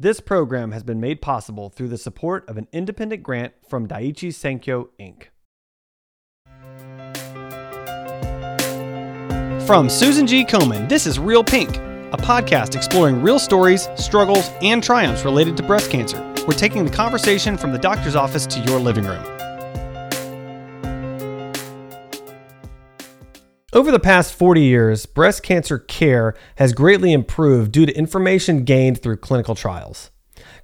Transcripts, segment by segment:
This program has been made possible through the support of an independent grant from Daiichi Sankyo Inc. From Susan G. Komen, this is Real Pink, a podcast exploring real stories, struggles, and triumphs related to breast cancer. We're taking the conversation from the doctor's office to your living room. Over the past 40 years, breast cancer care has greatly improved due to information gained through clinical trials.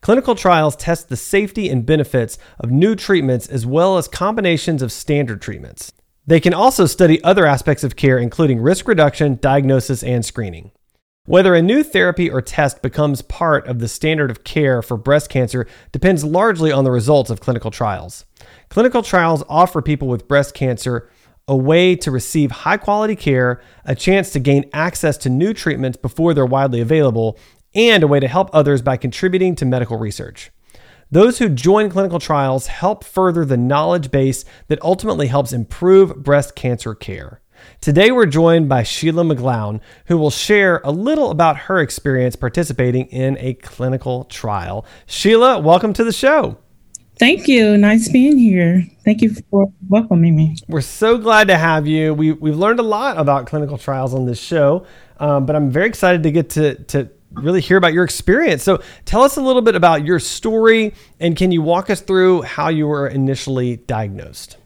Clinical trials test the safety and benefits of new treatments as well as combinations of standard treatments. They can also study other aspects of care, including risk reduction, diagnosis, and screening. Whether a new therapy or test becomes part of the standard of care for breast cancer depends largely on the results of clinical trials. Clinical trials offer people with breast cancer a way to receive high quality care, a chance to gain access to new treatments before they're widely available, and a way to help others by contributing to medical research. Those who join clinical trials help further the knowledge base that ultimately helps improve breast cancer care. Today, we're joined by Sheila McGlown, who will share a little about her experience participating in a clinical trial. Sheila, welcome to the show. Thank you. Nice being here. Thank you for welcoming me. We're so glad to have you. We, we've learned a lot about clinical trials on this show, um, but I'm very excited to get to, to really hear about your experience. So tell us a little bit about your story, and can you walk us through how you were initially diagnosed?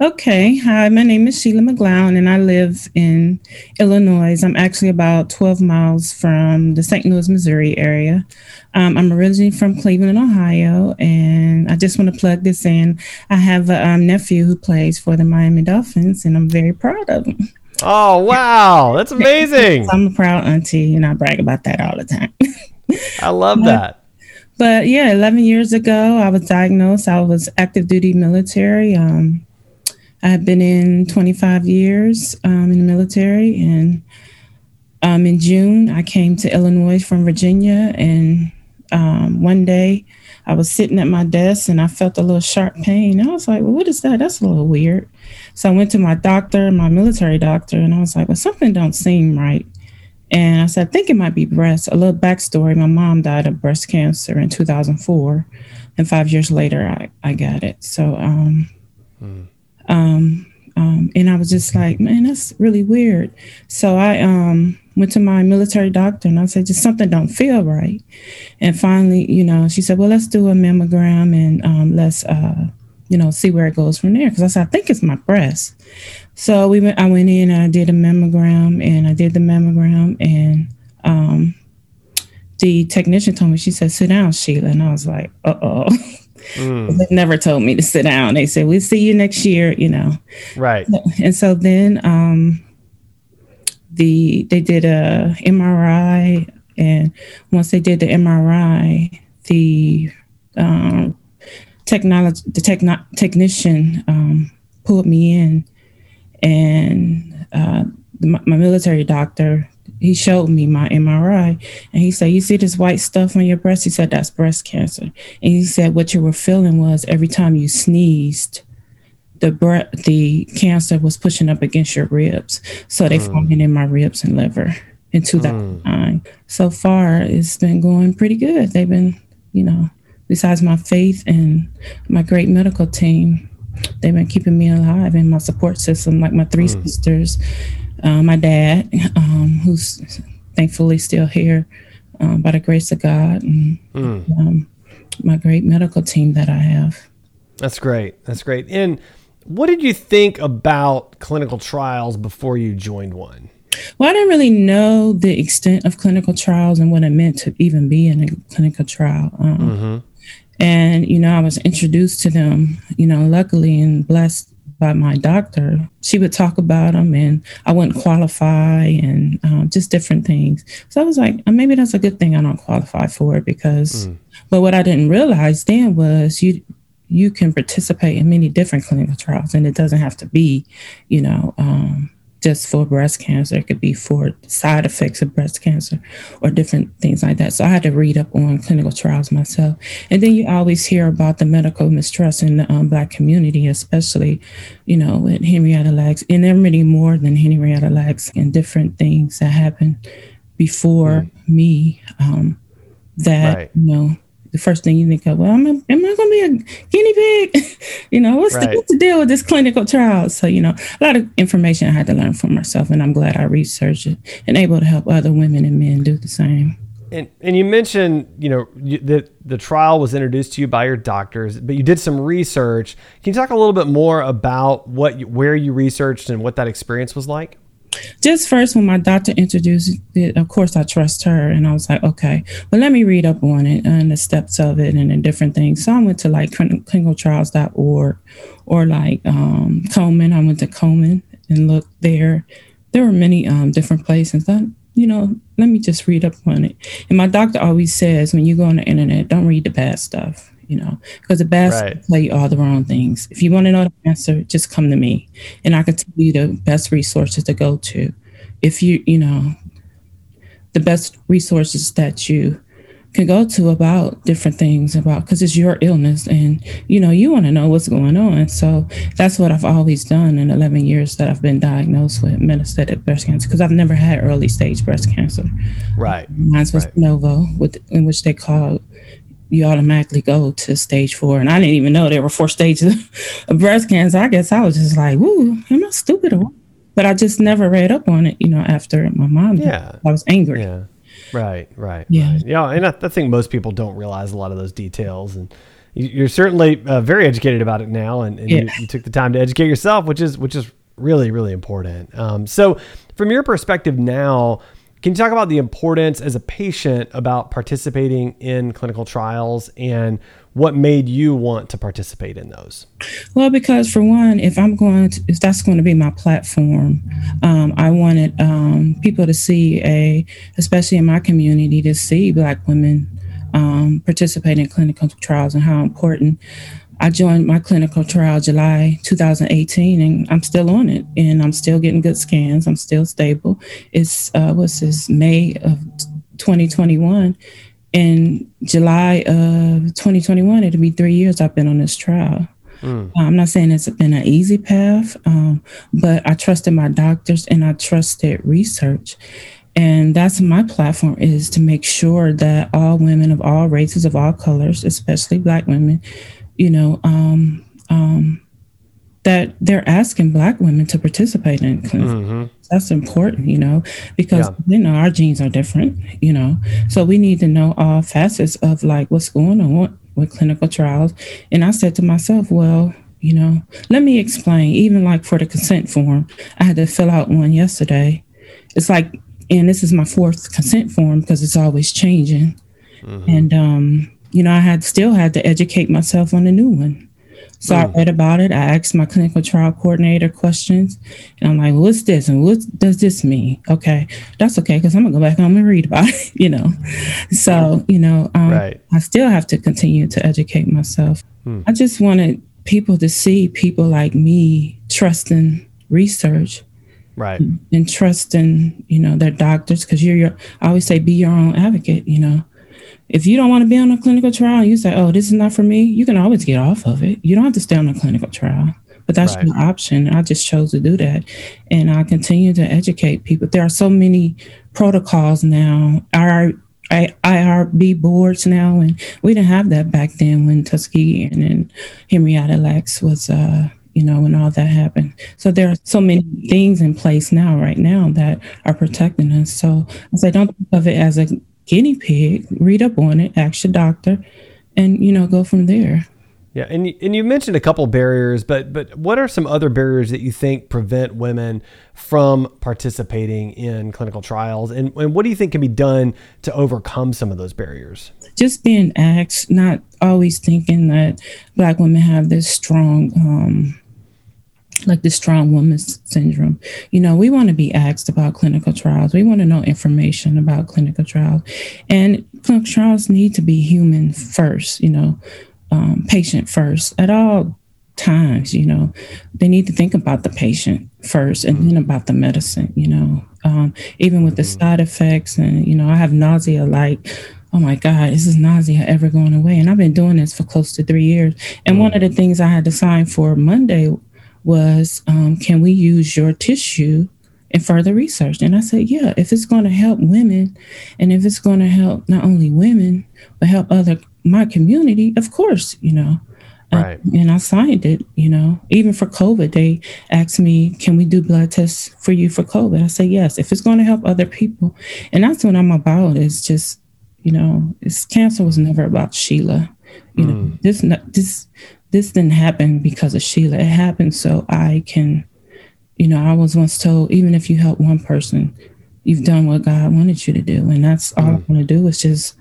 Okay. Hi, my name is Sheila McGlown, and I live in Illinois. I'm actually about 12 miles from the St. Louis, Missouri area. Um, I'm originally from Cleveland, Ohio, and I just want to plug this in. I have a um, nephew who plays for the Miami Dolphins, and I'm very proud of him. Oh, wow. That's amazing. I'm a proud auntie, and I brag about that all the time. I love that. But yeah, 11 years ago, I was diagnosed. I was active duty military. Um, I've been in 25 years um, in the military, and um, in June I came to Illinois from Virginia. And um, one day I was sitting at my desk and I felt a little sharp pain. I was like, "Well, what is that? That's a little weird." So I went to my doctor, my military doctor, and I was like, "Well, something don't seem right." And I said, I think it might be breast. A little backstory my mom died of breast cancer in 2004. And five years later, I, I got it. So, um, mm. Um, um, and I was just like, man, that's really weird. So I um, went to my military doctor and I said, just something don't feel right. And finally, you know, she said, well, let's do a mammogram and um, let's, uh, you know, see where it goes from there. Because I said, I think it's my breast. So we went. I went in and I did a mammogram and I did the mammogram and um, the technician told me, she said, sit down, Sheila. And I was like, uh oh. Mm. They never told me to sit down. They said, we'll see you next year, you know. Right. And so then um, the they did a MRI, and once they did the MRI, the um, technology, the techno- technician um, pulled me in, and uh, my, my military doctor he showed me my MRI and he said, You see this white stuff on your breast? He said, That's breast cancer. And he said, What you were feeling was every time you sneezed, the bre- the cancer was pushing up against your ribs. So they mm. formed in my ribs and liver in 2009. Mm. So far, it's been going pretty good. They've been, you know, besides my faith and my great medical team, they've been keeping me alive and my support system, like my three mm. sisters uh, my dad, um, who's thankfully still here um, by the grace of God, and mm. um, my great medical team that I have. That's great. That's great. And what did you think about clinical trials before you joined one? Well, I didn't really know the extent of clinical trials and what it meant to even be in a clinical trial. Um, mm-hmm. And, you know, I was introduced to them, you know, luckily and blessed by my doctor, she would talk about them and I wouldn't qualify and um, just different things. So I was like, uh, maybe that's a good thing I don't qualify for it because, mm. but what I didn't realize then was you, you can participate in many different clinical trials and it doesn't have to be, you know, um, just for breast cancer. It could be for side effects of breast cancer or different things like that. So I had to read up on clinical trials myself. And then you always hear about the medical mistrust in the um, Black community, especially, you know, with Henrietta Lacks. And there are many more than Henrietta Lacks and different things that happened before me. Um, that right. you know the first thing you think of, well, am I, am I going to be a guinea pig? you know, what's, right. the, what's the deal with this clinical trial? So, you know, a lot of information I had to learn for myself, and I'm glad I researched it and able to help other women and men do the same. And, and you mentioned, you know, that the trial was introduced to you by your doctors, but you did some research. Can you talk a little bit more about what, you, where you researched and what that experience was like? Just first when my doctor introduced it of course i trust her and i was like okay well let me read up on it and the steps of it and the different things. So i went to like clinicaltrials.org or like um, komen. I went to komen and looked there. There were many um, different places. That you know let me just read up on it. And my doctor always says when you go on the internet don't read the bad stuff you know, because the best right. tell you all the wrong things. If you want to know the answer, just come to me, and I can tell you the best resources to go to. If you, you know, the best resources that you can go to about different things about because it's your illness and you know you want to know what's going on so that's what i've always done in 11 years that i've been diagnosed with metastatic breast cancer because i've never had early stage breast cancer right mine was right. novo with in which they call you automatically go to stage four. And I didn't even know there were four stages of breast cancer. I guess I was just like, "Ooh, am I stupid?" Or but I just never read up on it. You know, after my mom, yeah, I was angry. Yeah, right, right, yeah, right. yeah. And I, I, think most people don't realize a lot of those details, and you're certainly uh, very educated about it now, and, and yeah. you, you, took the time to educate yourself, which is which is really really important. Um, so, from your perspective now can you talk about the importance as a patient about participating in clinical trials and what made you want to participate in those? Well, because for one, if I'm going to, if that's going to be my platform, um, I wanted um, people to see a, especially in my community, to see Black women um, participate in clinical trials and how important I joined my clinical trial July 2018, and I'm still on it, and I'm still getting good scans. I'm still stable. It's uh, what's this May of 2021. In July of 2021, it'll be three years I've been on this trial. Mm. I'm not saying it's been an easy path, um, but I trusted my doctors and I trusted research. And that's my platform is to make sure that all women of all races, of all colors, especially Black women, you know, um, um, that they're asking Black women to participate in clinical. Mm-hmm. That's important, you know, because yeah. you know our genes are different, you know, so we need to know all facets of like what's going on with clinical trials. And I said to myself, well, you know, let me explain. Even like for the consent form, I had to fill out one yesterday. It's like, and this is my fourth consent form because it's always changing. Mm-hmm. And um, you know, I had still had to educate myself on the new one. So mm. I read about it. I asked my clinical trial coordinator questions, and I'm like, "What's this? And what does this mean?" Okay, that's okay because I'm gonna go back home and read about it. You know, so you know, um, right. I still have to continue to educate myself. Mm. I just wanted people to see people like me trusting research right and trusting you know their doctors because you're your i always say be your own advocate you know if you don't want to be on a clinical trial, you say, "Oh, this is not for me." You can always get off of it. You don't have to stay on a clinical trial, but that's right. your option. I just chose to do that, and I continue to educate people. There are so many protocols now. Our IRB boards now, and we didn't have that back then when Tuskegee and, and Henrietta Lacks was, uh, you know, when all that happened. So there are so many things in place now, right now, that are protecting us. So I say, don't think of it as a guinea pig, read up on it, ask your doctor, and you know go from there. Yeah, and you, and you mentioned a couple barriers, but but what are some other barriers that you think prevent women from participating in clinical trials, and and what do you think can be done to overcome some of those barriers? Just being asked, not always thinking that Black women have this strong um, like the strong woman syndrome. You know, we want to be asked about clinical trials. We want to know information about clinical trials. And clinical trials need to be human first, you know, um, patient first at all times, you know. They need to think about the patient first and then about the medicine, you know. Um, even with the mm-hmm. side effects and, you know, I have nausea like oh my God, is this nausea ever going away? And I've been doing this for close to three years. And one of the things I had to sign for Monday was um, can we use your tissue and further research. And I said, yeah, if it's going to help women and if it's going to help not only women, but help other my community, of course, you know. Uh, right. And I signed it, you know. Even for COVID, they asked me, can we do blood tests for you for COVID? I said, yes, if it's going to help other people. And that's what I'm about is just, you know, it's cancer was never about Sheila. You mm. know, this this this didn't happen because of Sheila. It happened so I can you know, I was once told, even if you help one person, you've done what God wanted you to do. And that's all mm. I want to do is just,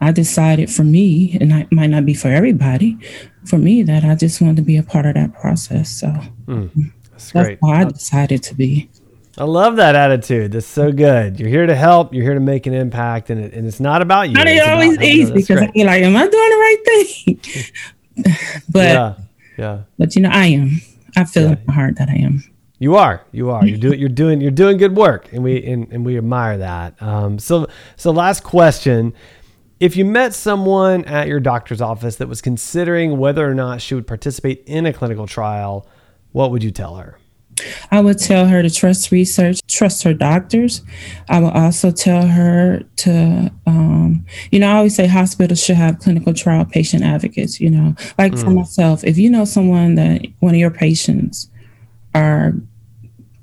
I decided for me, and it might not be for everybody, for me, that I just wanted to be a part of that process. So mm. that's, that's why I decided to be. I love that attitude. That's so good. You're here to help. You're here to make an impact, and, it, and it's not about you. Not always easy because I'm like, am I doing the right thing? but yeah, yeah. But you know, I am. I feel yeah. in my heart that I am. You are, you are. You're doing, you're doing, you're doing good work, and we and, and we admire that. Um, so, so last question: If you met someone at your doctor's office that was considering whether or not she would participate in a clinical trial, what would you tell her? I would tell her to trust research, trust her doctors. I would also tell her to, um, you know, I always say hospitals should have clinical trial patient advocates. You know, like mm. for myself, if you know someone that one of your patients are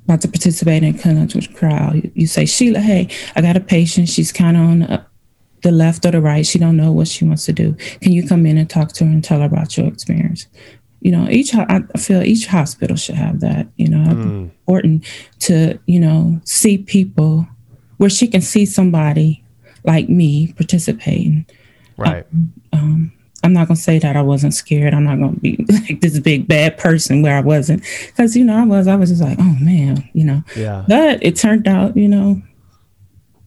about to participate in clinical trial, you, you say, Sheila, hey, I got a patient. She's kind of on the, the left or the right. She don't know what she wants to do. Can you come in and talk to her and tell her about your experience? You know, each I feel each hospital should have that. You know, mm. important to you know see people where she can see somebody like me participating. Right. Um, um, I'm not gonna say that I wasn't scared. I'm not gonna be like this big bad person where I wasn't, because you know I was. I was just like, oh man, you know. Yeah. But it turned out, you know,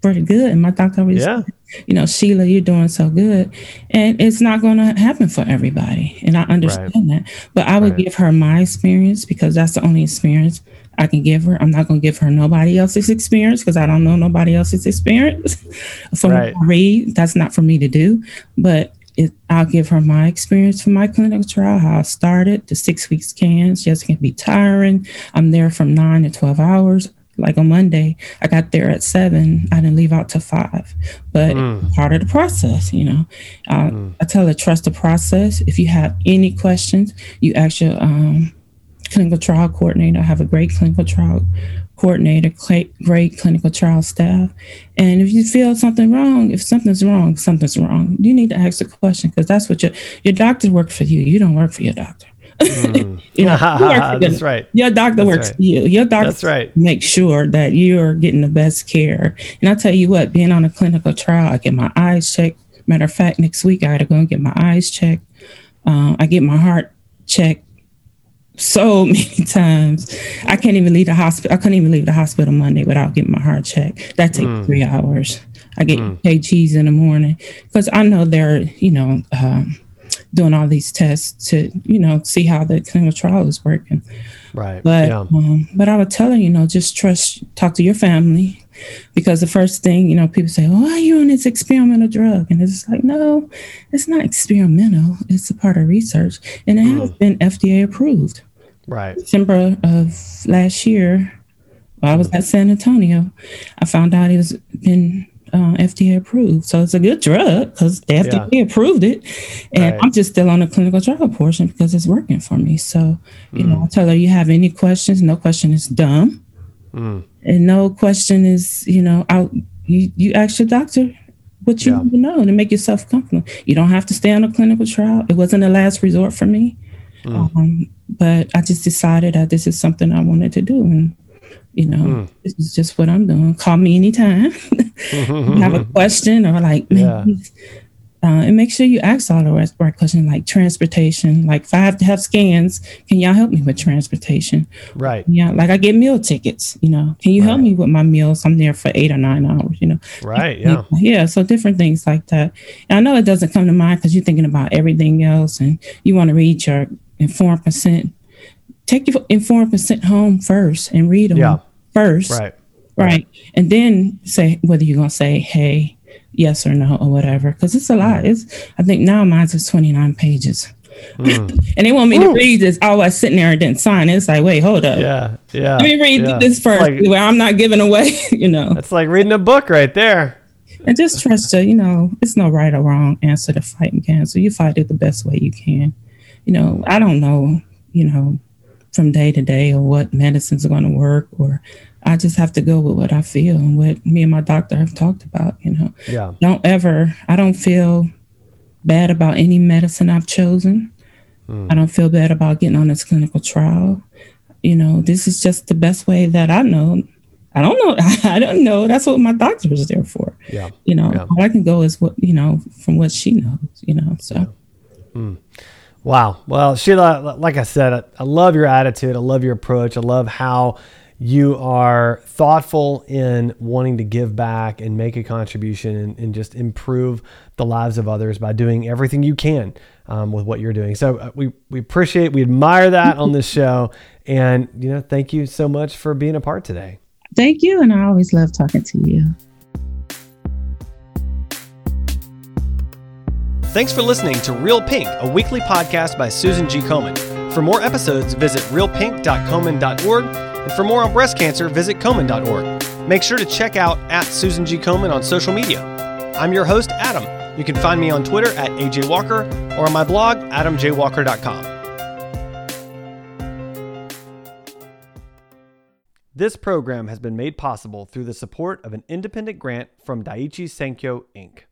pretty good. And my doctor was, yeah. you know, Sheila, you're doing so good, and it's not gonna happen for everybody, and I understand right. that. But I would right. give her my experience because that's the only experience I can give her. I'm not going to give her nobody else's experience because I don't know nobody else's experience. From right. read, that's not for me to do. But it, I'll give her my experience from my clinical trial, how I started, the six weeks scans. Yes, it can be tiring. I'm there from nine to 12 hours. Like on Monday, I got there at seven. I didn't leave out till five, but mm. part of the process, you know. Uh, mm. I tell her trust the process. If you have any questions, you ask your um, clinical trial coordinator. I have a great clinical trial coordinator, great clinical trial staff. And if you feel something wrong, if something's wrong, something's wrong. You need to ask the question because that's what your your doctor work for you. You don't work for your doctor. Mm. you know, that's your, right. Your doctor that's works right. for you. Your doctor that's right. make sure that you're getting the best care. And I tell you what, being on a clinical trial, I get my eyes checked. Matter of fact, next week I got to go and get my eyes checked. Um, I get my heart checked so many times. I can't even leave the hospital. I couldn't even leave the hospital Monday without getting my heart checked. That takes mm. three hours. I get mm. KGs in the morning because I know they're, you know, um, doing all these tests to, you know, see how the clinical trial is working. Right. But, yeah. um, but I would tell her, you know, just trust, talk to your family, because the first thing you know people say oh are you on this experimental drug and it's like no it's not experimental it's a part of research and it mm. has been fda approved right december of last year while i was at san antonio i found out it was been uh, FDA approved. So it's a good drug because the FDA yeah. approved it. And right. I'm just still on the clinical trial portion because it's working for me. So, you mm. know, I tell her, you have any questions? No question is dumb. Mm and no question is, you know, out. You, you ask your doctor what you yeah. know to make yourself comfortable. You don't have to stay on a clinical trial. It wasn't a last resort for me, mm. um, but I just decided that this is something I wanted to do, and you know, mm. this is just what I'm doing. Call me anytime. have a question or like, yeah. Uh, and make sure you ask all the right, right questions like transportation. Like if I have to have scans, can y'all help me with transportation? Right. Yeah. Like I get meal tickets, you know, can you right. help me with my meals? I'm there for eight or nine hours, you know? Right. Yeah. Yeah. So different things like that. And I know it doesn't come to mind because you're thinking about everything else and you want to read your informed consent. Take your informed consent home first and read them yeah. first. Right. Right. right. And then say whether you're going to say, hey, yes or no or whatever because it's a lot it's i think now mine's is 29 pages Mm. and they want me Ooh. to read this. Oh, I was sitting there and didn't sign. It's like, wait, hold up. Yeah, yeah. Let me read yeah. this first. Like, where I'm not giving away. You know, it's like reading a book right there. And just trust that you know it's no right or wrong answer to fighting cancer. You fight it the best way you can. You know, I don't know. You know, from day to day or what medicines are going to work or I just have to go with what I feel and what me and my doctor have talked about, you know. Yeah. Don't ever I don't feel bad about any medicine I've chosen. Mm. I don't feel bad about getting on this clinical trial. You know, this is just the best way that I know. I don't know. I don't know. That's what my doctor was there for. Yeah. You know, yeah. all I can go is what, you know, from what she knows, you know. So yeah. mm. Wow. Well, Sheila, like I said, I, love your attitude. I love your approach. I love how you are thoughtful in wanting to give back and make a contribution and, and just improve the lives of others by doing everything you can um, with what you're doing. So uh, we, we appreciate, we admire that on this show. And, you know, thank you so much for being a part today. Thank you. And I always love talking to you. Thanks for listening to Real Pink, a weekly podcast by Susan G. Komen. For more episodes, visit realpink.komen.org. And for more on breast cancer, visit komen.org. Make sure to check out at Susan G. Komen on social media. I'm your host, Adam. You can find me on Twitter at AJ Walker or on my blog, adamjwalker.com. This program has been made possible through the support of an independent grant from Daiichi Sankyo, Inc.